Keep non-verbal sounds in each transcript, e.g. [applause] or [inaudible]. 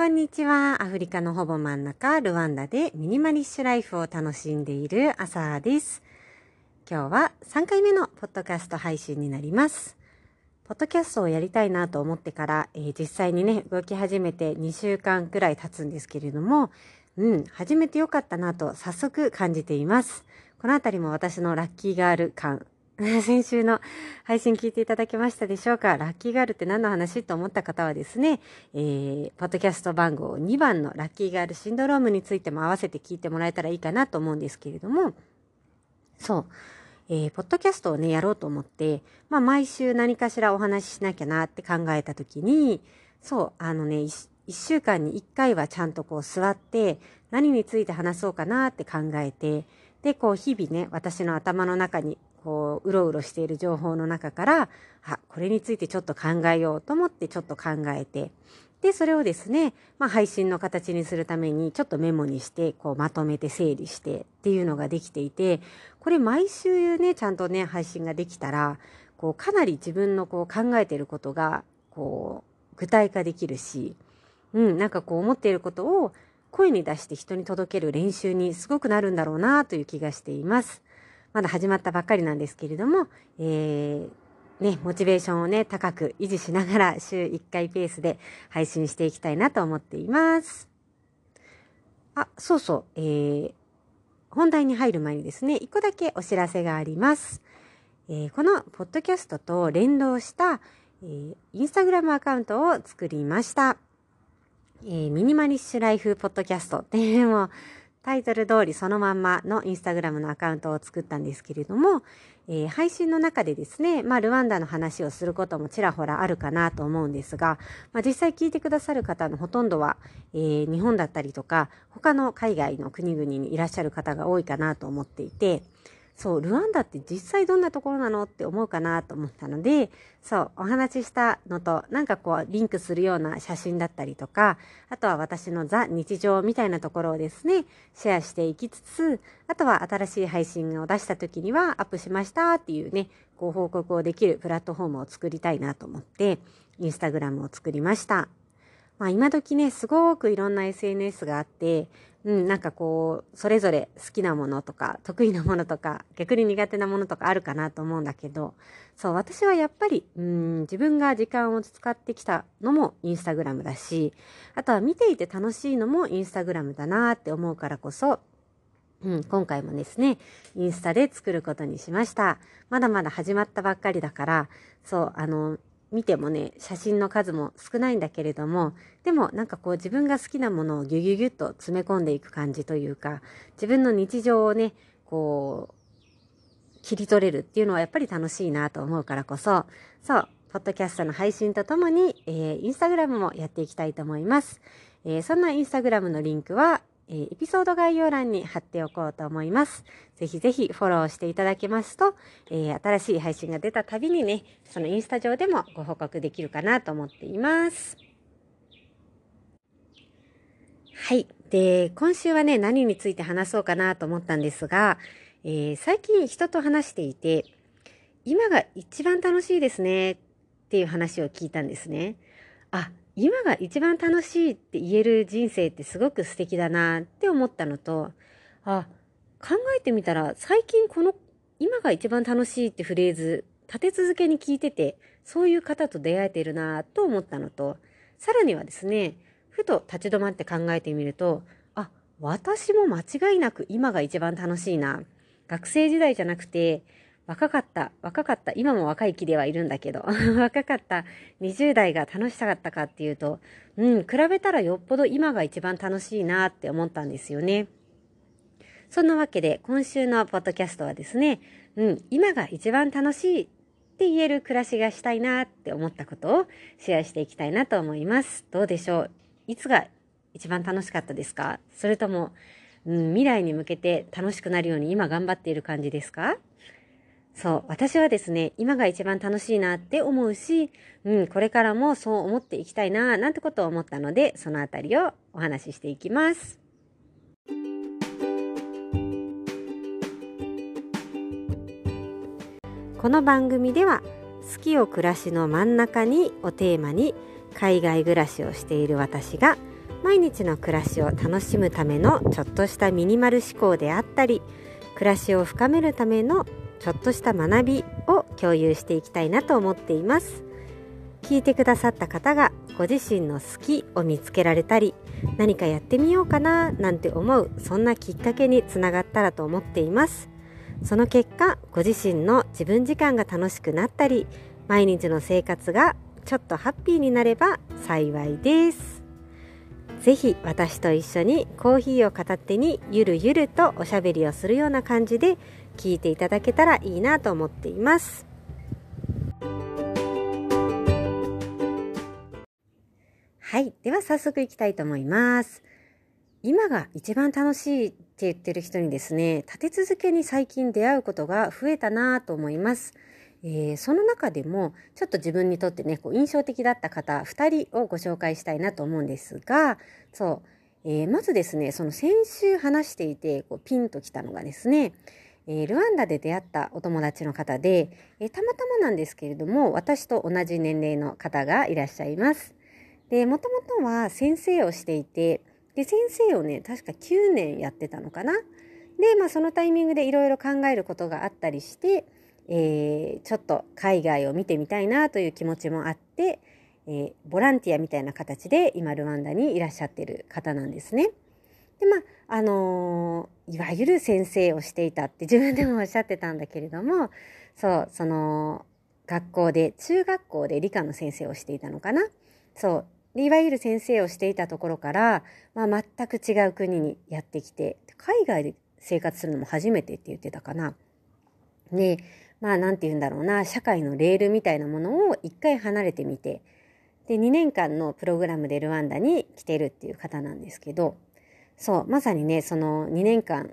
こんにちは。アフリカのほぼ真ん中、ルワンダでミニマリッシュライフを楽しんでいるアサーです。今日は3回目のポッドキャスト配信になります。ポッドキャストをやりたいなと思ってから、えー、実際にね、動き始めて2週間くらい経つんですけれども、うん、始めてよかったなと早速感じています。このあたりも私のラッキーガール感 [laughs] 先週の配信聞いていただけましたでしょうか？ラッキーガールって何の話？と思った方はですね、えー、ポッドキャスト番号2番のラッキーガールシンドロームについても合わせて聞いてもらえたらいいかなと思うんですけれども、そう、えー、ポッドキャストをね、やろうと思って、まあ、毎週何かしらお話ししなきゃなって考えた時に、そう、あのね、1週間に1回はちゃんとこう座って、何について話そうかなって考えて、で、こう日々ね、私の頭の中にこう、うろうろしている情報の中から、あ、これについてちょっと考えようと思ってちょっと考えて、で、それをですね、まあ、配信の形にするために、ちょっとメモにして、こう、まとめて整理してっていうのができていて、これ毎週ね、ちゃんとね、配信ができたら、こう、かなり自分のこう、考えていることが、こう、具体化できるし、うん、なんかこう、思っていることを声に出して人に届ける練習にすごくなるんだろうなという気がしています。まだ始まったばっかりなんですけれども、えー、ね、モチベーションをね、高く維持しながら週1回ペースで配信していきたいなと思っています。あ、そうそう、えー、本題に入る前にですね、1個だけお知らせがあります。えー、このポッドキャストと連動した、えー、インスタグラムアカウントを作りました。えー、ミニマリッシュライフポッドキャストっていうのもタイトル通りそのまんまのインスタグラムのアカウントを作ったんですけれども、えー、配信の中でですね、まあ、ルワンダの話をすることもちらほらあるかなと思うんですが、まあ、実際聞いてくださる方のほとんどは、えー、日本だったりとか、他の海外の国々にいらっしゃる方が多いかなと思っていて、そう、ルワンダって実際どんなところなのって思うかなと思ったので、そう、お話ししたのと、なんかこう、リンクするような写真だったりとか、あとは私のザ日常みたいなところをですね、シェアしていきつつ、あとは新しい配信を出した時にはアップしましたっていうね、ご報告をできるプラットフォームを作りたいなと思って、インスタグラムを作りました。まあ今時ね、すごくいろんな SNS があって、うん、なんかこう、それぞれ好きなものとか、得意なものとか、逆に苦手なものとかあるかなと思うんだけど、そう、私はやっぱり、うん、自分が時間を使ってきたのもインスタグラムだし、あとは見ていて楽しいのもインスタグラムだなって思うからこそ、うん、今回もですね、インスタで作ることにしました。まだまだ始まったばっかりだから、そう、あの、見てもね、写真の数も少ないんだけれども、でもなんかこう自分が好きなものをギュギュギュッと詰め込んでいく感じというか、自分の日常をね、こう、切り取れるっていうのはやっぱり楽しいなと思うからこそ、そう、ポッドキャストの配信とともに、えー、インスタグラムもやっていきたいと思います。えー、そんなインスタグラムのリンクは、えエピソード概要欄に貼っておこうと思います。ぜひぜひフォローしていただけますと、えー、新しい配信が出たたびにね、そのインスタ上でもご報告できるかなと思っています。はい。で、今週はね、何について話そうかなと思ったんですが、えー、最近人と話していて、今が一番楽しいですねっていう話を聞いたんですね。あ、今が一番楽しいって言える人生ってすごく素敵だなって思ったのと、あ、考えてみたら最近この今が一番楽しいってフレーズ立て続けに聞いてて、そういう方と出会えてるなと思ったのと、さらにはですね、ふと立ち止まって考えてみると、あ、私も間違いなく今が一番楽しいな。学生時代じゃなくて、若かった、若かった、今も若い気ではいるんだけど、[laughs] 若かった20代が楽しかったかっていうと、うん、比べたらよっぽど今が一番楽しいなって思ったんですよね。そんなわけで、今週のポッドキャストはですね、うん、今が一番楽しいって言える暮らしがしたいなって思ったことをシェアしていきたいなと思います。どうでしょう？いつが一番楽しかったですか？それとも、うん、未来に向けて楽しくなるように今頑張っている感じですか？そう、私はですね、今が一番楽しいなって思うし、うん、これからもそう思っていきたいな、なんてことを思ったので、そのあたりをお話ししていきます。この番組では、好きを暮らしの真ん中にをテーマに、海外暮らしをしている私が、毎日の暮らしを楽しむためのちょっとしたミニマル思考であったり暮らしを深めるためのちょっとした学びを共有していきたいなと思っています。聞いてくださった方がご自身の好きを見つけられたり何かやってみようかななんて思うそんなきっかけにつながったらと思っています。その結果ご自身の自分時間が楽しくなったり毎日の生活がちょっとハッピーになれば幸いです。ぜひ私と一緒にコーヒーを片手にゆるゆるとおしゃべりをするような感じで聞いていただけたらいいなと思っています。はい。では早速いきたいと思います。今が一番楽しいって言ってる人にですね立て続けに最近出会うことが増えたなと思います。えー、その中でもちょっと自分にとってねこう印象的だった方2人をご紹介したいなと思うんですがそう、えー、まずですねその先週話していてこうピンときたのがですね、えー、ルワンダで出会ったお友達の方で、えたまたまなんですけれども私と同じ年齢の方がいらっしゃいます。でもともとは先生をしていてで先生をね確か9年やってたのかな。でまあそのタイミングでいろいろ考えることがあったりしてえー、ちょっと海外を見てみたいなという気持ちもあって、えー、ボランティアみたいな形で今ルワンダにいらっしゃってる方なんですね。でまああのー、いわゆる先生をしていたって自分でもおっしゃってたんだけれどもそうその学校で中学校で理科の先生をしていたのかな？そういわゆる先生をしていたところから、まあ、全く違う国にやってきて海外で生活するのも初めてって言ってたかな？ねまあ何て言うんだろうな社会のレールみたいなものを一回離れてみてで2年間のプログラムでルワンダに来てるっていう方なんですけどそうまさにねその2年間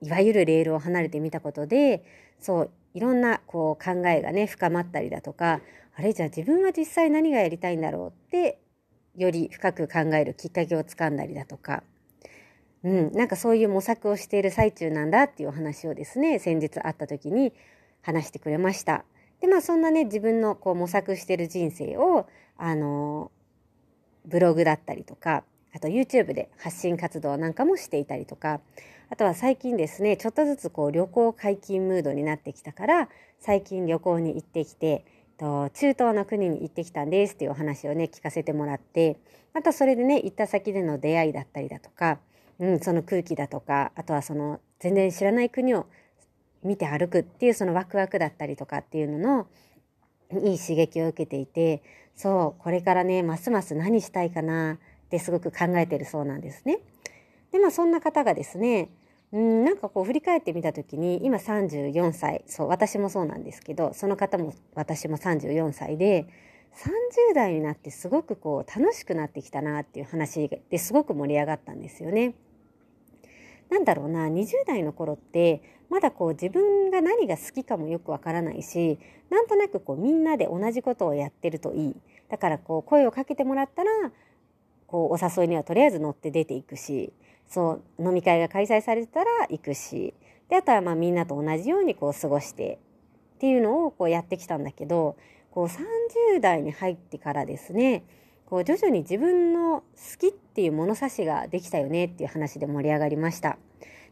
いわゆるレールを離れてみたことでそういろんなこう考えがね深まったりだとかあれじゃあ自分は実際何がやりたいんだろうってより深く考えるきっかけをつかんだりだとか、うん、なんかそういう模索をしている最中なんだっていうお話をですね先日会った時に話してくれました。でまあそんなね自分のこう模索してる人生をあのブログだったりとかあと YouTube で発信活動なんかもしていたりとかあとは最近ですねちょっとずつこう旅行解禁ムードになってきたから最近旅行に行ってきてと中東の国に行ってきたんですっていうお話をね聞かせてもらってまたそれでね行った先での出会いだったりだとか、うん、その空気だとかあとはその全然知らない国を見て歩くっていうそのワクワクだったりとかっていうののいい刺激を受けていてそうこれからねますます何したいかなってすごく考えてるそうなんですね。でまあそんな方がですねうんなんかこう振り返ってみた時に今34歳そう私もそうなんですけどその方も私も34歳で30代になってすごくこう楽しくなってきたなっていう話ですごく盛り上がったんですよね。なんだろうな20代の頃ってまだこう自分が何が好きかもよくわからないしなんとなくこうみんなで同じことをやってるといいだからこう声をかけてもらったらこうお誘いにはとりあえず乗って出ていくしそう飲み会が開催されてたら行くしであとはまあみんなと同じようにこう過ごしてっていうのをこうやってきたんだけどこう30代に入ってからですねこう徐々に自分の好きっていう物差しができたよねっていう話で盛り上がりました。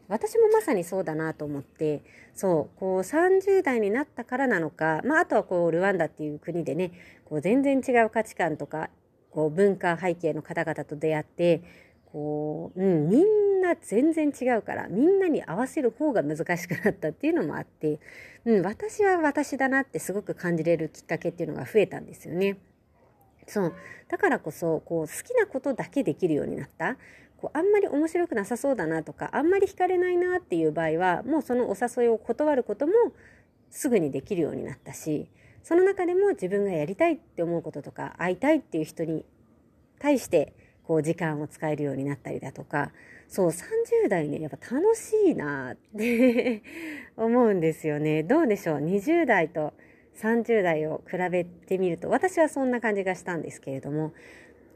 私もまさにそうだなと思ってそうこう30代になったからなのか、まあ、あとはこうルワンダっていう国でねこう全然違う価値観とかこう文化背景の方々と出会ってこう、うん、みんな全然違うからみんなに合わせる方が難しくなったっていうのもあって、うん、私は私だなってすごく感じれるきっかけっていうのが増えたんですよね。そうだからこそこう好きなことだけできるようになったこうあんまり面白くなさそうだなとかあんまり惹かれないなっていう場合はもうそのお誘いを断ることもすぐにできるようになったしその中でも自分がやりたいって思うこととか会いたいっていう人に対してこう時間を使えるようになったりだとかそう30代ねやっぱ楽しいなって [laughs] 思うんですよね。どうでしょう？20代と30代を比べてみると私はそんな感じがしたんですけれども、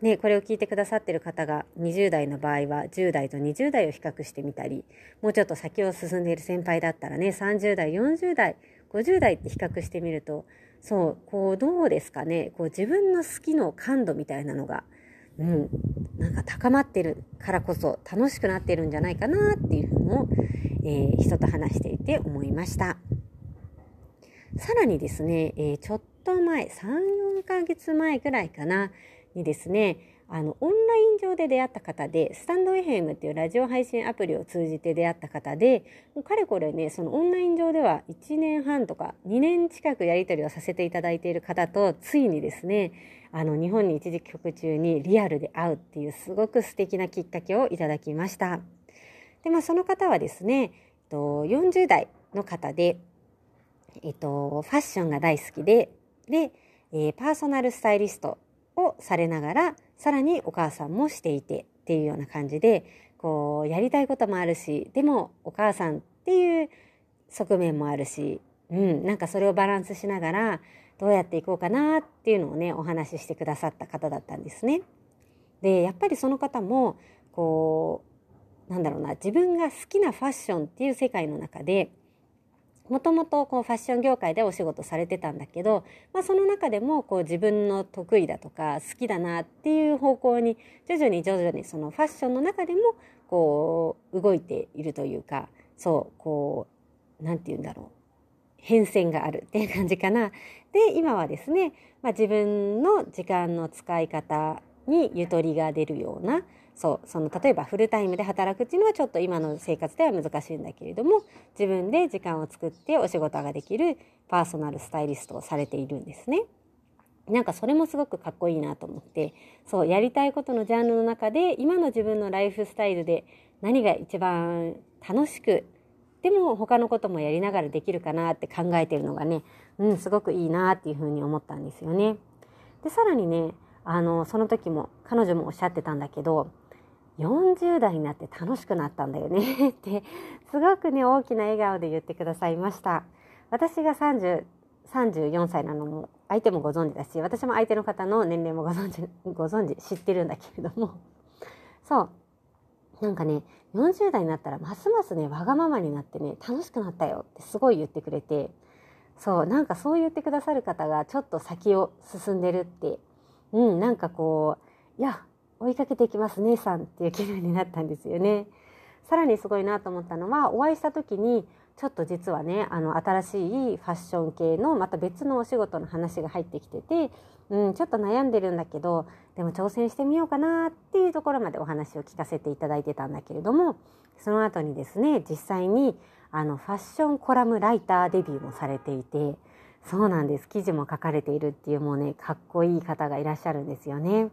ね、これを聞いてくださってる方が20代の場合は10代と20代を比較してみたりもうちょっと先を進んでいる先輩だったらね30代40代50代って比較してみるとそうこうどうですかねこう自分の好きの感度みたいなのがうん、なんか高まってるからこそ楽しくなってるんじゃないかなっていうのを、えー、人と話していて思いました。さらにですね、えー、ちょっと前、3、4ヶ月前ぐらいかな、にですね、あの、オンライン上で出会った方で、スタンド FM っていうラジオ配信アプリを通じて出会った方で、もうかれこれね、そのオンライン上では1年半とか2年近くやり取りをさせていただいている方と、ついにですね、あの、日本に一時帰国中にリアルで会うっていうすごく素敵なきっかけをいただきました。で、まあ、その方はですね、40代の方で、えっと、ファッションが大好きで、で、えー、パーソナルスタイリストをされながら、さらにお母さんもしていてっていうような感じで、こう、やりたいこともあるし、でもお母さんっていう側面もあるし、うん、なんかそれをバランスしながら、どうやっていこうかなっていうのをね、お話ししてくださった方だったんですね。で、やっぱりその方も、こう、なんだろうな、自分が好きなファッションっていう世界の中で、もともとこうファッション業界でお仕事されてたんだけど、まあ、その中でもこう自分の得意だとか好きだなっていう方向に徐々に徐々にそのファッションの中でもこう動いているというかそうこう何て言うんだろう変遷があるっていう感じかな。で今はですね、まあ、自分の時間の使い方にゆとりが出るようなそうその例えばフルタイムで働くっていうのはちょっと今の生活では難しいんだけれども自分で時間を作ってお仕事ができるパーソナルスタイリストをされているんですね。なんかそれもすごくかっこいいなと思ってそうやりたいことのジャンルの中で今の自分のライフスタイルで何が一番楽しくでも他のこともやりながらできるかなって考えてるのがね、うん、すごくいいなっていうふうに思ったんですよね。でさらにねあのその時も彼女もおっしゃってたんだけど40代になって楽しくなったんだよね。[laughs] ってすごくね大きな笑顔で言ってくださいました。私が30 34歳なのも相手もご存知だし私も相手の方の年齢もご存知ご存知知ってるんだけれども。そう。なんかね40代になったらますますねわがままになってね楽しくなったよ。ってすごい言ってくれて。そう。なんかそう言ってくださる方がちょっと先を進んでるって。うんなんかこういや追いかけていきます姉さんっていう気分になったんですよね。さらにすごいなと思ったのはお会いした時にちょっと実はねあの新しいファッション系のまた別のお仕事の話が入ってきてて、うん、ちょっと悩んでるんだけどでも挑戦してみようかなっていうところまでお話を聞かせていただいてたんだけれどもその後にですね実際にあのファッションコラムライターデビューもされていてそうなんです記事も書かれているっていうもうねかっこいい方がいらっしゃるんですよね。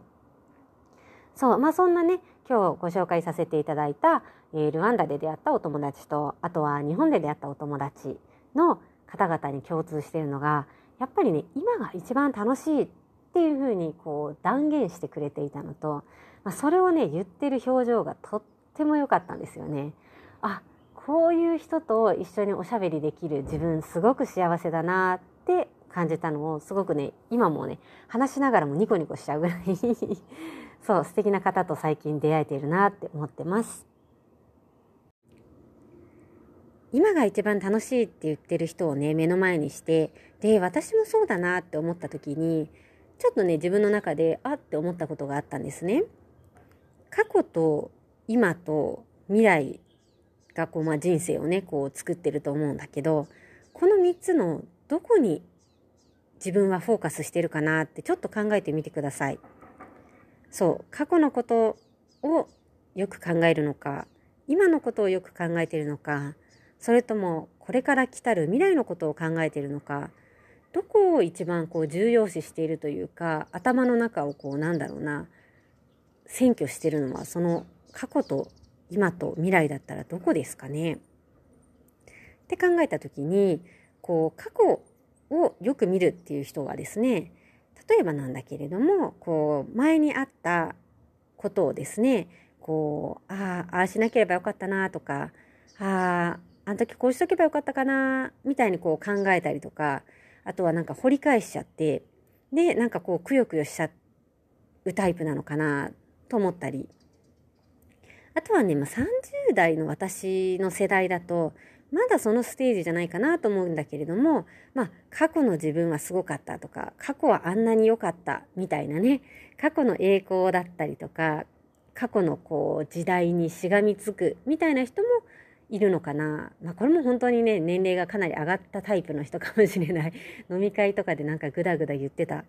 そう、まあそんなね、今日ご紹介させていただいた、えー、ルワンダで出会ったお友達と、あとは日本で出会ったお友達の方々に共通しているのが、やっぱりね、今が一番楽しいっていうふうにこう断言してくれていたのと、まあ、それをね、言ってる表情がとっても良かったんですよね。あ、こういう人と一緒におしゃべりできる自分すごく幸せだなって感じたのをすごくね今もね話しながらもニコニコしちゃうぐらいそう素敵な方と最近出会えているなって思ってます今が一番楽しいって言ってる人をね目の前にしてで私もそうだなって思った時にちょっとね自分の中であって思ったことがあったんですね過去と今と未来がこう、まあ、人生をねこう作ってると思うんだけどこの3つのどこに自分はフォーカスしてるかなってちょっと考えてみてください。そう過去のことをよく考えるのか今のことをよく考えているのかそれともこれから来たる未来のことを考えているのかどこを一番こう重要視しているというか頭の中をこうなんだろうな占拠してるのはその過去と今と未来だったらどこですかね？って考えた時にこう過去をよく見るっていう人はですね例えばなんだけれどもこう前にあったことをですねこうああああしなければよかったなとかあああの時こうしとけばよかったかなみたいにこう考えたりとかあとはなんか掘り返しちゃってでなんかこうくよくよしちゃうタイプなのかなと思ったり。あとはね、まあ、30代の私の世代だとまだそのステージじゃないかなと思うんだけれども、まあ、過去の自分はすごかったとか、過去はあんなに良かったみたいなね、過去の栄光だったりとか、過去のこう時代にしがみつくみたいな人もいるのかな。まあ、これも本当にね、年齢がかなり上がったタイプの人かもしれない。[laughs] 飲み会とかでなんかグダグダ言ってた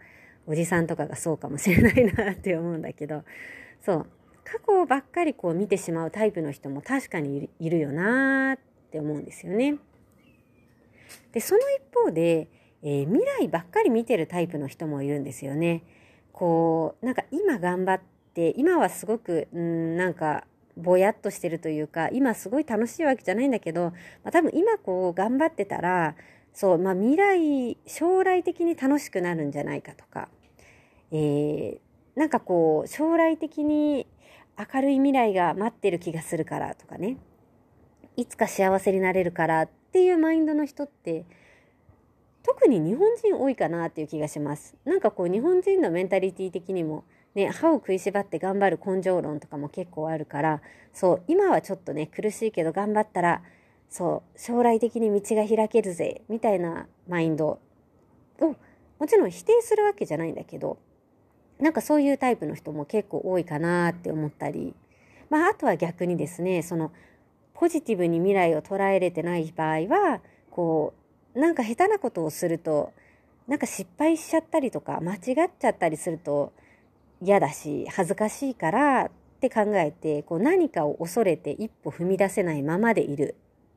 おじさんとかがそうかもしれないなって思うんだけど、そう。過去ばっかりこう見てしまうタイプの人も確かにいるよなーってって思うんですよね。で、その一方で、えー、未来ばっかり見てるタイプの人もいるんですよね。こう、なんか今頑張って、今はすごく、ん、なんか、ぼやっとしてるというか、今すごい楽しいわけじゃないんだけど、まあ、多分今こう頑張ってたら、そう、まあ未来、将来的に楽しくなるんじゃないかとか、えー、なんかこう、将来的に明るい未来が待ってる気がするからとかね、いつか幸せになれるからっていうマインドの人って特に日本人多いかなっていう気がします。なんかこう日本人のメンタリティ的にもね、歯を食いしばって頑張る根性論とかも結構あるから、そう、今はちょっとね、苦しいけど頑張ったら、そう、将来的に道が開けるぜ、みたいなマインドを、もちろん否定するわけじゃないんだけど、なんかそういうタイプの人も結構多いかなって思ったり、まあ、あとは逆にですね、その、ポジティブに未来を捉えれてない場合は、こう、なんか下手なことをすると、なんか失敗しちゃったりとか、間違っちゃったりすると嫌だし、恥ずかしいからって考えて、こう何かを恐れて一歩踏み出せないままでいる、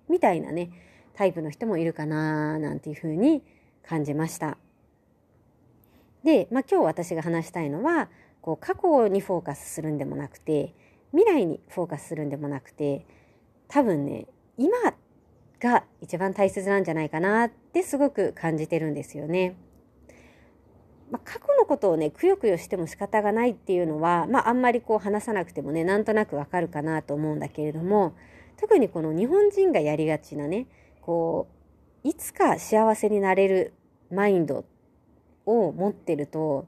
みたいなね、タイプの人もいるかななんていうふうに感じました。で、まあ今日私が話したいのは、こう過去にフォーカスするんでもなくて、未来にフォーカスするんでもなくて、多分ね、今が一番大切なんじゃないかなってすごく感じてるんですよね。まあ、過去のことをね、くよくよしても仕方がないっていうのは、まあ、あんまりこう話さなくてもね、なんとなくわかるかなと思うんだけれども、特にこの日本人がやりがちなね、こう、いつか幸せになれるマインドを持ってると、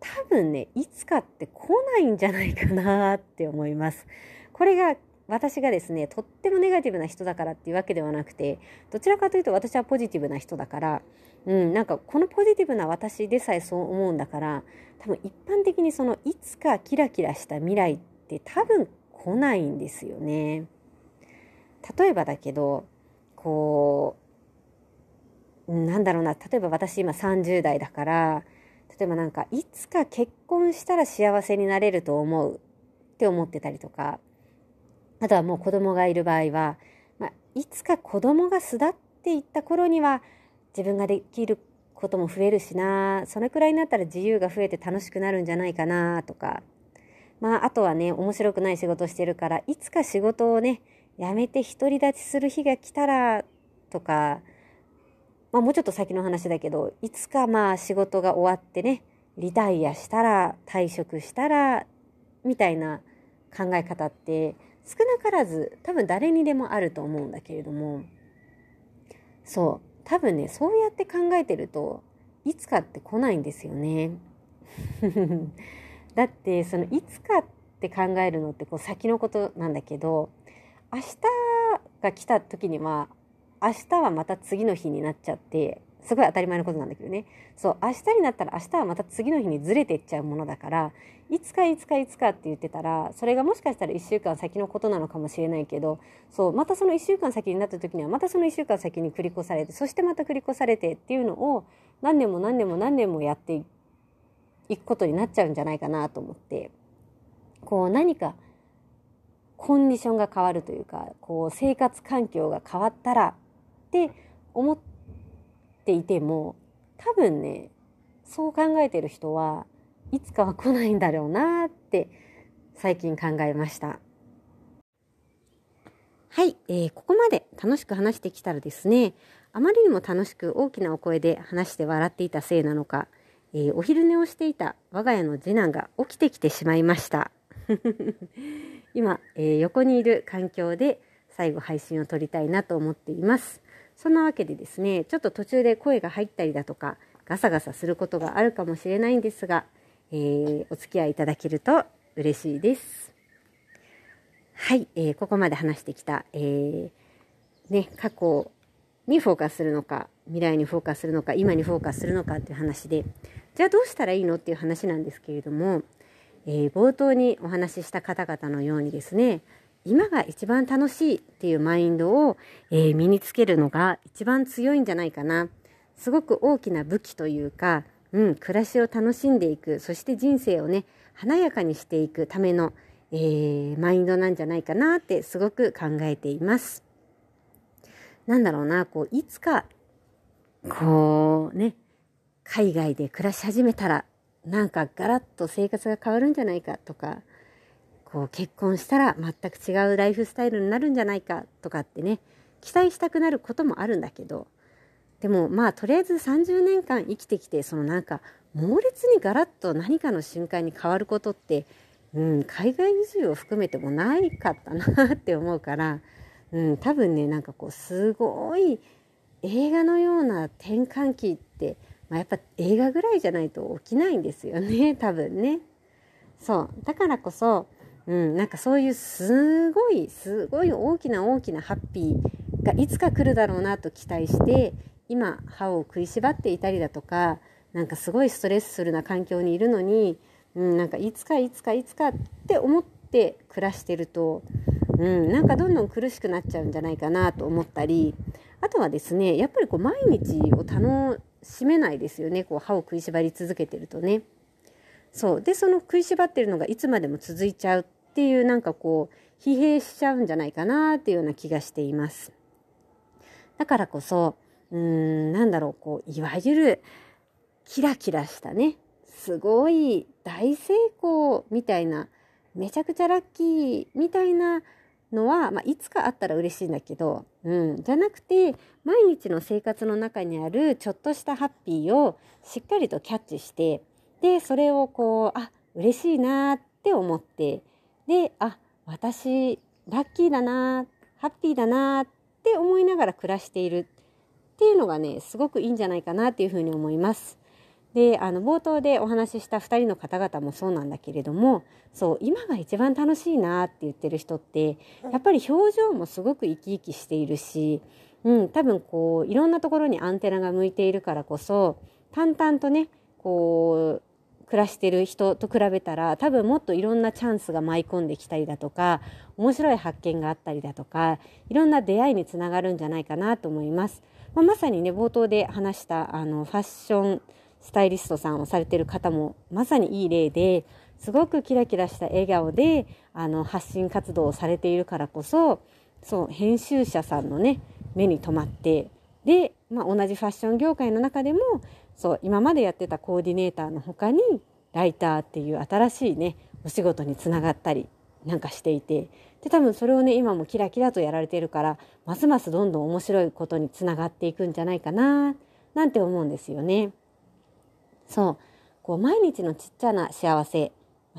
多分ね、いつかって来ないんじゃないかなって思います。これが私がですね、とってもネガティブな人だからっていうわけではなくて、どちらかというと私はポジティブな人だから、うん、なんかこのポジティブな私でさえそう思うんだから、多分一般的にそのいつかキラキラした未来って多分来ないんですよね。例えばだけど、こう、なんだろうな、例えば私今30代だから、例えばなんかいつか結婚したら幸せになれると思うって思ってたりとか、あとはもう子供がいる場合は、まあ、いつか子供が巣立っていった頃には自分ができることも増えるしな、それくらいになったら自由が増えて楽しくなるんじゃないかなとか、まあ、あとはね、面白くない仕事してるから、いつか仕事をね、辞めて独り立ちする日が来たら、とか、まあもうちょっと先の話だけど、いつかまあ仕事が終わってね、リタイアしたら、退職したら、みたいな考え方って、少なからず多分誰にでもあると思うんだけれどもそう多分ねそうやって考えてるといつかって来ないんですよね。[laughs] だってそのいつかって考えるのってこう先のことなんだけど明日が来た時には明日はまた次の日になっちゃってすごい当たり前のことなんだけどね。そう、明日になったら明日はまた次の日にずれていっちゃうものだから、いつかいつかいつかって言ってたら、それがもしかしたら1週間先のことなのかもしれないけど、そう、またその1週間先になった時には、またその1週間先に繰り越されて、そしてまた繰り越されてっていうのを、何年も何年も何年もやっていくことになっちゃうんじゃないかなと思って、こう何か、コンディションが変わるというか、こう生活環境が変わったらって思ってていても多分ねそう考えてる人はいつかは来ないんだろうなって最近考えました。はい、えー、ここまで楽しく話してきたらですねあまりにも楽しく大きなお声で話して笑っていたせいなのか、えー、お昼寝をしていた我が家の次男が起きてきてしまいました [laughs] 今、えー、横にいる環境で最後配信を撮りたいなと思っていますそんなわけでですね、ちょっと途中で声が入ったりだとか、ガサガサすることがあるかもしれないんですが、えー、お付き合いいただけると嬉しいです。はい、えー、ここまで話してきた、えー、ね、過去にフォーカスするのか、未来にフォーカスするのか、今にフォーカスするのかっていう話で、じゃあどうしたらいいのっていう話なんですけれども、えー、冒頭にお話しした方々のようにですね、今が一番楽しいっていうマインドを、えー、身につけるのが一番強いんじゃないかな。すごく大きな武器というか、うん、暮らしを楽しんでいく、そして人生をね、華やかにしていくための、えー、マインドなんじゃないかなってすごく考えています。なんだろうな、こう、いつか、こうね、海外で暮らし始めたら、なんかガラッと生活が変わるんじゃないかとか、こう結婚したら全く違うライフスタイルになるんじゃないかとかってね、期待したくなることもあるんだけど、でもまあとりあえず30年間生きてきて、そのなんか猛烈にガラッと何かの瞬間に変わることって、うん、海外移住を含めてもないかったなって思うから、うん、多分ねなんかこうすごい映画のような転換期って、まあ、やっぱ映画ぐらいじゃないと起きないんですよね多分ね。そうだからこそ、うん、なんかそういうすごいすごい大きな大きなハッピーがいつか来るだろうなと期待して今歯を食いしばっていたりだとかなんかすごいストレスフルな環境にいるのに、うん、なんかいつかいつかいつかって思って暮らしてると、うん、なんかどんどん苦しくなっちゃうんじゃないかなと思ったりあとはですねやっぱりこう毎日を楽しめないですよねこう歯を食いしばり続けてるとね。そうでその食いしばってるのがいつまでも続いちゃうっていうなんかこう疲弊しちゃうんじゃないかなっていうような気がしています。だからこそうんなんだろうこういわゆるキラキラしたねすごい大成功みたいなめちゃくちゃラッキーみたいなのは、まあ、いつかあったら嬉しいんだけど、うん、じゃなくて毎日の生活の中にあるちょっとしたハッピーをしっかりとキャッチしてでそれをこうあ嬉しいなって思ってであ私ラッキーだなハッピーだなって思いながら暮らしているっていうのがねすごくいいんじゃないかなっていうふうに思います。であの冒頭でお話しした2人の方々もそうなんだけれどもそう今が一番楽しいなって言ってる人ってやっぱり表情もすごく生き生きしているし、うん、多分こういろんなところにアンテナが向いているからこそ淡々とねこう暮らしてる人と比べたら多分もっといろんなチャンスが舞い込んできたりだとか面白い発見があったりだとかいろんな出会いにつながるんじゃないかなと思います。まあ、まさにね冒頭で話したあのファッションスタイリストさんをされてる方もまさにいい例ですごくキラキラした笑顔であの発信活動をされているからこそそう編集者さんのね目に留まってで、まあ、同じファッション業界の中でもそう今までやってたコーディネーターの他にライターっていう新しいねお仕事につながったりなんかしていてで多分それをね今もキラキラとやられてるからますますどんどん面白いことにつながっていくんじゃないかななんて思うんですよね。そうこう毎日のちっちゃな幸せ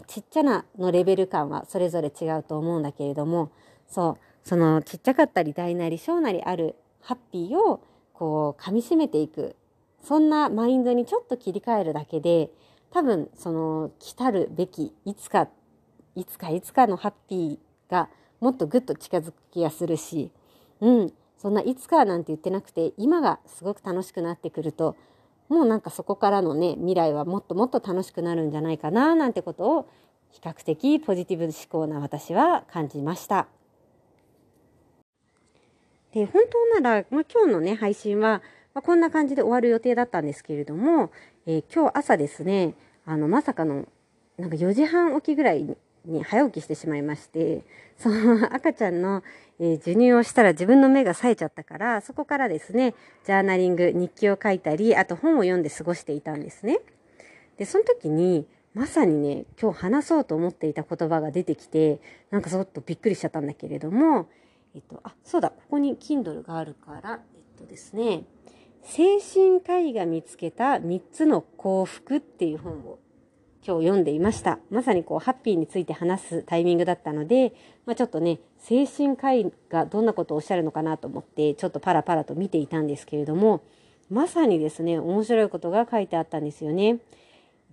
ちっちゃなのレベル感はそれぞれ違うと思うんだけれどもそうそのちっちゃかったり大なり小なりあるハッピーをこう噛みしめていくそんなマインドにちょっと切り替えるだけで多分その来たるべきいつかいつかいつかのハッピーがもっとぐっと近づく気がするしうんそんないつかなんて言ってなくて今がすごく楽しくなってくるともうなんかそこからのね未来はもっともっと楽しくなるんじゃないかななんてことを比較的ポジティブ思考な私は感じました。で本当なら、まあ、今日のね配信は、まあ、こんな感じで終わる予定だったんですけれども、えー、今日朝ですねあのまさかのなんか4時半起きぐらいに早起きしてしまいまして [laughs] その赤ちゃんの、えー、授乳をしたら自分の目が冴えちゃったから、そこからですね、ジャーナリング、日記を書いたり、あと本を読んで過ごしていたんですね。で、その時に、まさにね、今日話そうと思っていた言葉が出てきて、なんかちょっとびっくりしちゃったんだけれども、えっと、あ、そうだ、ここに Kindle があるから、えっとですね、精神科医が見つけた3つの幸福っていう本を今日読んでいました。まさにこう、ハッピーについて話すタイミングだったので、まあ、ちょっとね、精神科医がどんなことをおっしゃるのかなと思って、ちょっとパラパラと見ていたんですけれども、まさにですね、面白いことが書いてあったんですよね。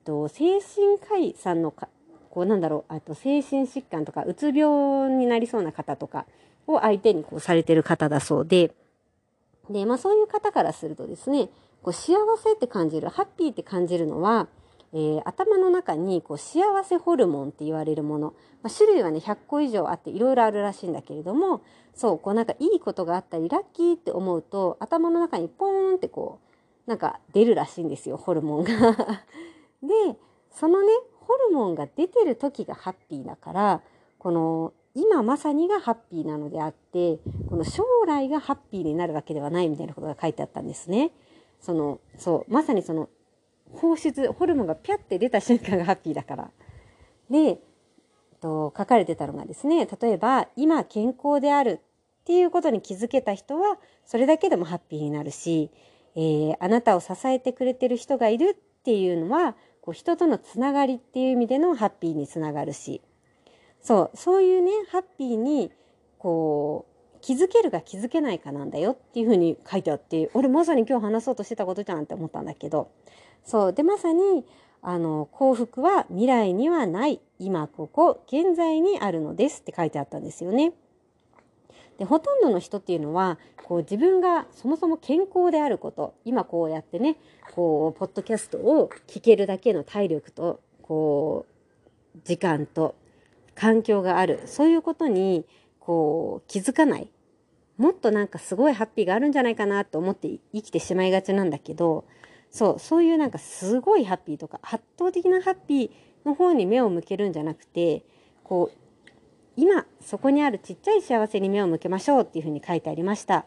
と精神科医さんのか、こうなんだろう、あと精神疾患とか、うつ病になりそうな方とか、を相手にこうされてる方だそうで、で、まあそういう方からするとですね、こう幸せって感じる、ハッピーって感じるのは、えー、頭の中にこう幸せホルモンって言われるもの、まあ、種類はね100個以上あっていろいろあるらしいんだけれどもそうこうなんかいいことがあったりラッキーって思うと頭の中にポーンってこうなんか出るらしいんですよホルモンが。[laughs] でそのねホルモンが出てる時がハッピーだからこの今まさにがハッピーなのであってこの将来がハッピーになるわけではないみたいなことが書いてあったんですね。そのそうまさにその放出ホルモンがピャって出た瞬間がハッピーだから。でと書かれてたのがですね例えば今健康であるっていうことに気づけた人はそれだけでもハッピーになるし、えー、あなたを支えてくれてる人がいるっていうのはこう人とのつながりっていう意味でのハッピーにつながるしそうそういうねハッピーにこう気づけるか気づけないかなんだよっていうふうに書いてあって俺まさに今日話そうとしてたことじゃんって思ったんだけど。そうでまさにあの幸福は未来にはない。今ここ現在にあるのですって書いてあったんですよね。でほとんどの人っていうのはこう自分がそもそも健康であること。今こうやってねこうポッドキャストを聞けるだけの体力とこう時間と環境がある。そういうことにこう気づかない。もっとなんかすごいハッピーがあるんじゃないかなと思って生きてしまいがちなんだけどそうそういうなんかすごいハッピーとか圧倒的なハッピーの方に目を向けるんじゃなくてこう今そこにあるちっちゃい幸せに目を向けましょうっていうふうに書いてありました。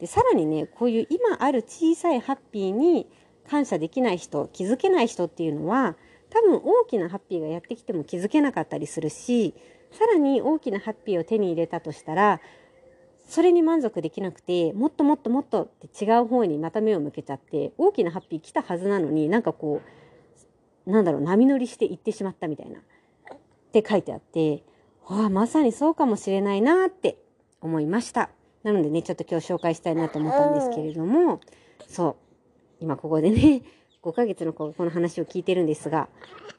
でさらにねこういう今ある小さいハッピーに感謝できない人気づけない人っていうのは多分大きなハッピーがやってきても気づけなかったりするしさらに大きなハッピーを手に入れたとしたらそれに満足できなくてもっともっともっとって違う方にまた目を向けちゃって大きなハッピー来たはずなのになんかこうなんだろう波乗りして行ってしまったみたいなって書いてあってああまさにそうかもしれないなって思いました。なのでねちょっと今日紹介したいなと思ったんですけれどもそう。今ここでね5ヶ月の子がこの話を聞いてるんですが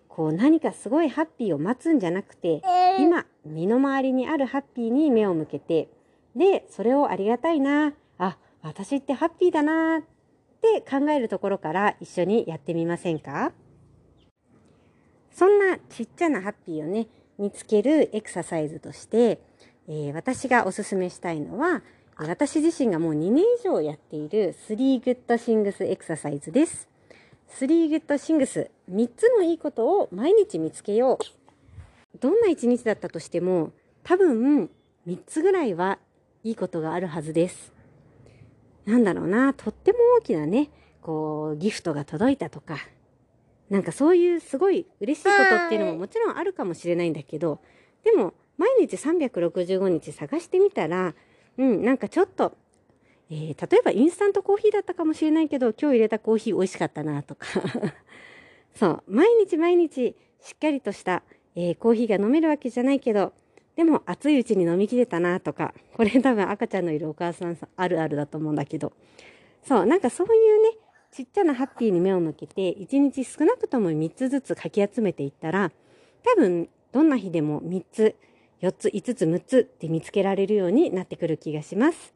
こう何かすごいハッピーを待つんじゃなくて今身の回りにあるハッピーに目を向けてで、それをありがたいな、あ、私ってハッピーだなって考えるところから一緒にやってみませんか？そんなちっちゃなハッピーをね、見つけるエクササイズとして、えー、私がおすすめしたいのは、私自身がもう2年以上やっている3 Good Things エクササイズです。3 Good Things、3つのいいことを毎日見つけよう。どんな一日だったとしても、多分3つぐらいはいいことがあるはずです。なんだろうな、とっても大きなね、こう、ギフトが届いたとか、なんかそういうすごい嬉しいことっていうのももちろんあるかもしれないんだけど、でも、毎日365日探してみたら、うん、なんかちょっと、えー、例えばインスタントコーヒーだったかもしれないけど、今日入れたコーヒー美味しかったなとか、[laughs] そう、毎日毎日しっかりとした、えー、コーヒーが飲めるわけじゃないけど、でも熱いうちに飲みきれたなとか、これ多分赤ちゃんのいるお母さんあるあるだと思うんだけど、そう、なんかそういうね、ちっちゃなハッピーに目を向けて、一日少なくとも3つずつかき集めていったら、多分どんな日でも3つ、4つ、5つ、6つって見つけられるようになってくる気がします。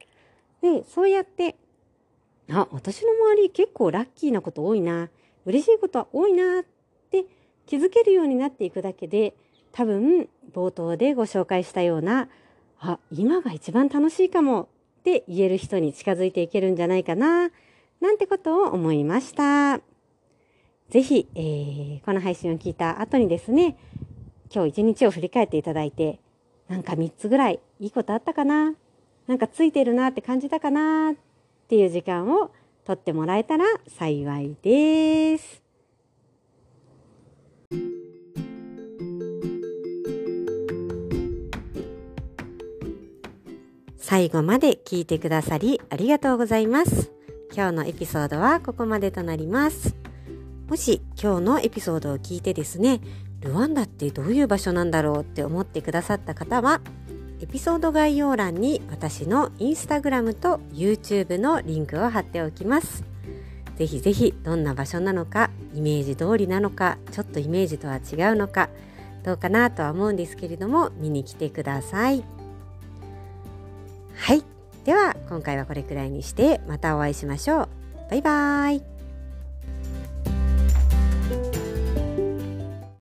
で、そうやって、あ、私の周り結構ラッキーなこと多いな、嬉しいことは多いなって気づけるようになっていくだけで、多分冒頭でご紹介したようなあ今が一番楽しいかもって言える人に近づいていけるんじゃないかななんてことを思いました。ぜひ、えー、この配信を聞いた後にですね今日一日を振り返っていただいてなんか3つぐらいいいことあったかななんかついてるなって感じたかなっていう時間をとってもらえたら幸いです。最後まで聞いてくださりありがとうございます。今日のエピソードはここまでとなります。もし今日のエピソードを聞いてですね、ルワンダってどういう場所なんだろうって思ってくださった方は、エピソード概要欄に私のインスタグラムと YouTube のリンクを貼っておきます。ぜひぜひどんな場所なのか、イメージ通りなのか、ちょっとイメージとは違うのか、どうかなとは思うんですけれども、見に来てください。はい。では、今回はこれくらいにして、またお会いしましょう。バイバーイ。